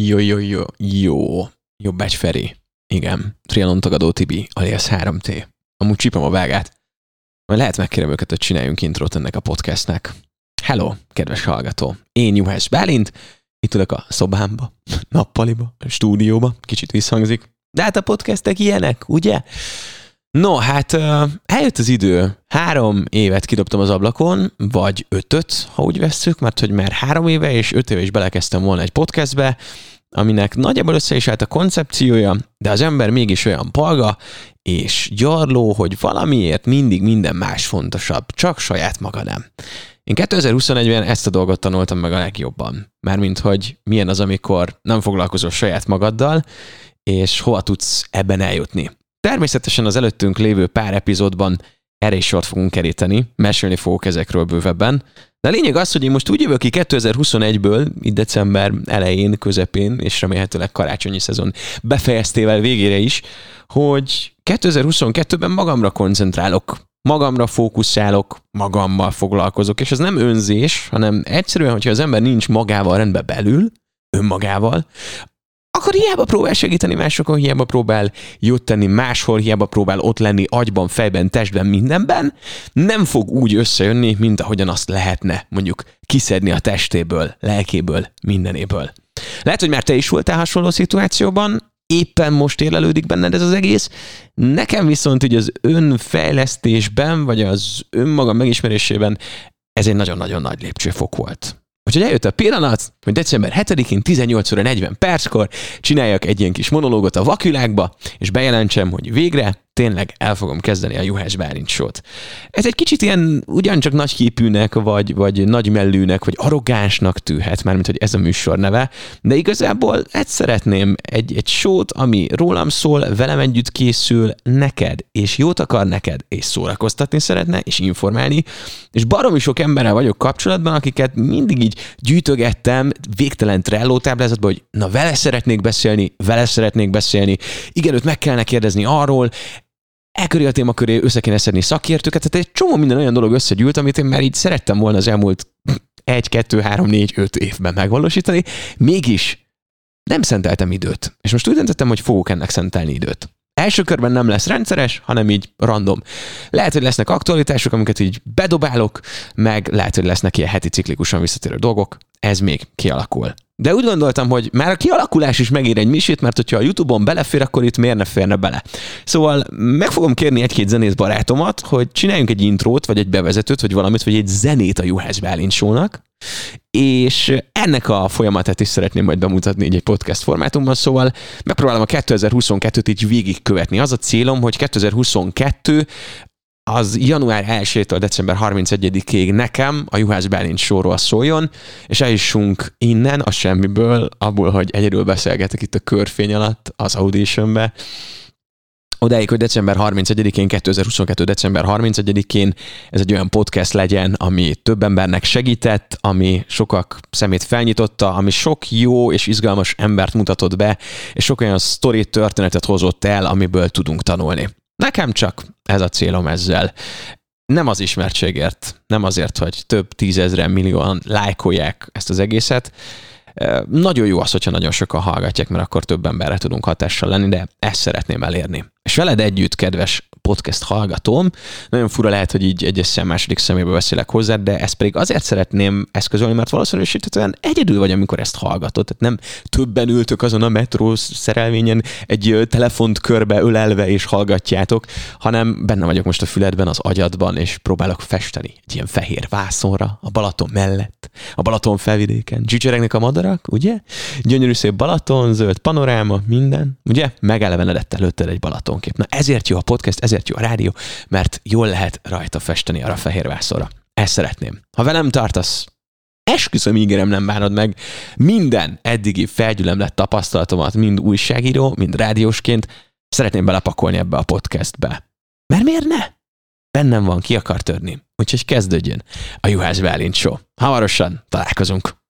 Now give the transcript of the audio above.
Jó, jó, jó, jó. Jobbágy Feri. Igen. Trianon tagadó Tibi, alias 3T. Amúgy csípem a vágát. Majd lehet megkérem őket, hogy csináljunk intrót ennek a podcastnek. Hello, kedves hallgató. Én Juhász Bálint, itt ülök a szobámba, nappaliba, stúdióba, kicsit visszhangzik. De hát a podcastek ilyenek, ugye? No, hát eljött az idő. Három évet kidobtam az ablakon, vagy ötöt, ha úgy vesszük, mert hogy már három éve és öt éve is belekezdtem volna egy podcastbe, aminek nagyjából össze is állt a koncepciója, de az ember mégis olyan palga és gyarló, hogy valamiért mindig minden más fontosabb, csak saját maga nem. Én 2021-ben ezt a dolgot tanultam meg a legjobban. Mármint, hogy milyen az, amikor nem foglalkozol saját magaddal, és hova tudsz ebben eljutni. Természetesen az előttünk lévő pár epizódban erre is sort fogunk keríteni, mesélni fogok ezekről bővebben. De a lényeg az, hogy én most úgy jövök ki 2021-ből, itt december elején, közepén, és remélhetőleg karácsonyi szezon befejeztével végére is, hogy 2022-ben magamra koncentrálok, magamra fókuszálok, magammal foglalkozok, és ez nem önzés, hanem egyszerűen, hogyha az ember nincs magával rendben belül, önmagával, akkor hiába próbál segíteni másokon, hiába próbál jót tenni máshol, hiába próbál ott lenni agyban, fejben, testben, mindenben, nem fog úgy összejönni, mint ahogyan azt lehetne mondjuk kiszedni a testéből, lelkéből, mindenéből. Lehet, hogy már te is voltál hasonló szituációban, éppen most érlelődik benned ez az egész. Nekem viszont így az önfejlesztésben, vagy az önmagam megismerésében ez egy nagyon-nagyon nagy lépcsőfok volt. Úgyhogy eljött a pillanat, hogy december 7-én 18 óra 40 perckor csináljak egy ilyen kis monológot a vakvilágba, és bejelentsem, hogy végre tényleg el fogom kezdeni a Juhász Bálint sót. Ez egy kicsit ilyen ugyancsak nagyképűnek, vagy, vagy nagymellűnek, vagy arrogánsnak tűhet, mármint hogy ez a műsor neve, de igazából ezt szeretném, egy, egy sót, ami rólam szól, velem együtt készül, neked, és jót akar neked, és szórakoztatni szeretne, és informálni, és baromi sok emberrel vagyok kapcsolatban, akiket mindig így gyűjtögettem végtelen trelló táblázatban, hogy na vele szeretnék beszélni, vele szeretnék beszélni, igen, őt meg kellene kérdezni arról, e köré a téma köré össze kéne szedni szakértőket, tehát egy csomó minden olyan dolog összegyűlt, amit én már így szerettem volna az elmúlt egy, kettő, három, négy, öt évben megvalósítani, mégis nem szenteltem időt. És most úgy döntöttem, hogy fogok ennek szentelni időt. Első körben nem lesz rendszeres, hanem így random. Lehet, hogy lesznek aktualitások, amiket így bedobálok, meg lehet, hogy lesznek ilyen heti ciklikusan visszatérő dolgok. Ez még kialakul. De úgy gondoltam, hogy már a kialakulás is megír egy misét, mert hogyha a YouTube-on belefér, akkor itt miért ne férne bele. Szóval meg fogom kérni egy-két zenész barátomat, hogy csináljunk egy intrót, vagy egy bevezetőt, vagy valamit, vagy egy zenét a Juhász Bálint és ennek a folyamatát is szeretném majd bemutatni egy podcast formátumban, szóval megpróbálom a 2022-t így végigkövetni. Az a célom, hogy 2022 az január 1-től december 31-ig nekem a Juhász Bálint sorról szóljon, és eljussunk innen a semmiből, abból, hogy egyedül beszélgetek itt a körfény alatt az auditionbe, odáig, hogy december 31-én, 2022. december 31-én ez egy olyan podcast legyen, ami több embernek segített, ami sokak szemét felnyitotta, ami sok jó és izgalmas embert mutatott be, és sok olyan sztori történetet hozott el, amiből tudunk tanulni. Nekem csak ez a célom ezzel. Nem az ismertségért, nem azért, hogy több tízezren millióan lájkolják ezt az egészet. Nagyon jó az, hogyha nagyon sokan hallgatják, mert akkor több emberre tudunk hatással lenni, de ezt szeretném elérni. És veled együtt, kedves podcast hallgatóm, nagyon fura lehet, hogy így egyes szem második szeméből beszélek hozzá, de ezt pedig azért szeretném eszközölni, mert valószínűsíthetően egyedül vagy, amikor ezt hallgatod. Tehát nem többen ültök azon a metró szerelvényen egy telefont körbe ölelve és hallgatjátok, hanem benne vagyok most a füledben, az agyadban, és próbálok festeni egy ilyen fehér vászonra a Balaton mellett, a Balaton felvidéken. Csicseregnek a madarak, ugye? Gyönyörű szép Balaton, zöld panoráma, minden, ugye? Megelevenedett előtted egy Balatonkép. Na ezért jó a podcast, ezért jó a rádió, mert jól lehet rajta festeni arra a fehér vászorra. Ezt szeretném. Ha velem tartasz, esküszöm, ígérem, nem bánod meg. Minden eddigi felgyülemlett tapasztalatomat, mind újságíró, mind rádiósként szeretném belepakolni ebbe a podcastbe. Mert miért ne? Bennem van, ki akar törni. Úgyhogy kezdődjön a Juhász Bálint Show. Hamarosan találkozunk.